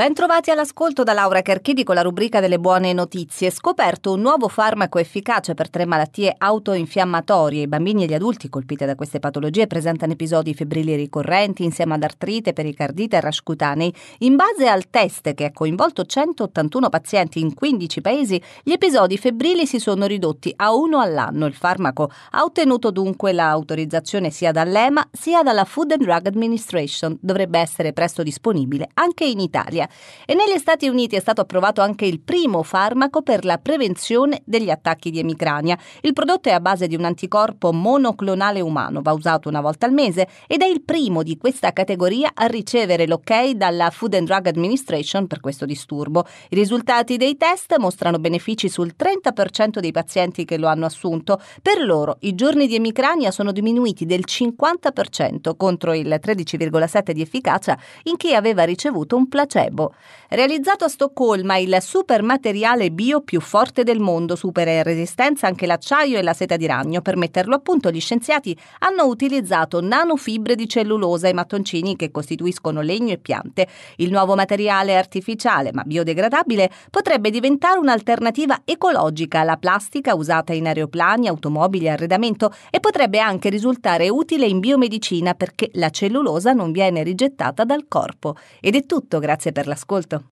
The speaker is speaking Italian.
Bentrovati all'ascolto da Laura Carchidi con la rubrica delle buone notizie. Scoperto un nuovo farmaco efficace per tre malattie autoinfiammatorie. I bambini e gli adulti colpiti da queste patologie presentano episodi febbrili ricorrenti insieme ad artrite, pericardite e rash cutanei. In base al test che ha coinvolto 181 pazienti in 15 paesi, gli episodi febbrili si sono ridotti a uno all'anno. Il farmaco ha ottenuto dunque l'autorizzazione sia dall'EMA sia dalla Food and Drug Administration. Dovrebbe essere presto disponibile anche in Italia e negli Stati Uniti è stato approvato anche il primo farmaco per la prevenzione degli attacchi di emicrania. Il prodotto è a base di un anticorpo monoclonale umano, va usato una volta al mese ed è il primo di questa categoria a ricevere l'ok dalla Food and Drug Administration per questo disturbo. I risultati dei test mostrano benefici sul 30% dei pazienti che lo hanno assunto. Per loro i giorni di emicrania sono diminuiti del 50% contro il 13,7% di efficacia in chi aveva ricevuto un placebo cibo. Realizzato a Stoccolma, il super materiale bio più forte del mondo supera in resistenza anche l'acciaio e la seta di ragno. Per metterlo a punto, gli scienziati hanno utilizzato nanofibre di cellulosa e mattoncini che costituiscono legno e piante. Il nuovo materiale artificiale, ma biodegradabile, potrebbe diventare un'alternativa ecologica alla plastica usata in aeroplani, automobili e arredamento e potrebbe anche risultare utile in biomedicina perché la cellulosa non viene rigettata dal corpo. Ed è tutto, grazie per l'ascolto.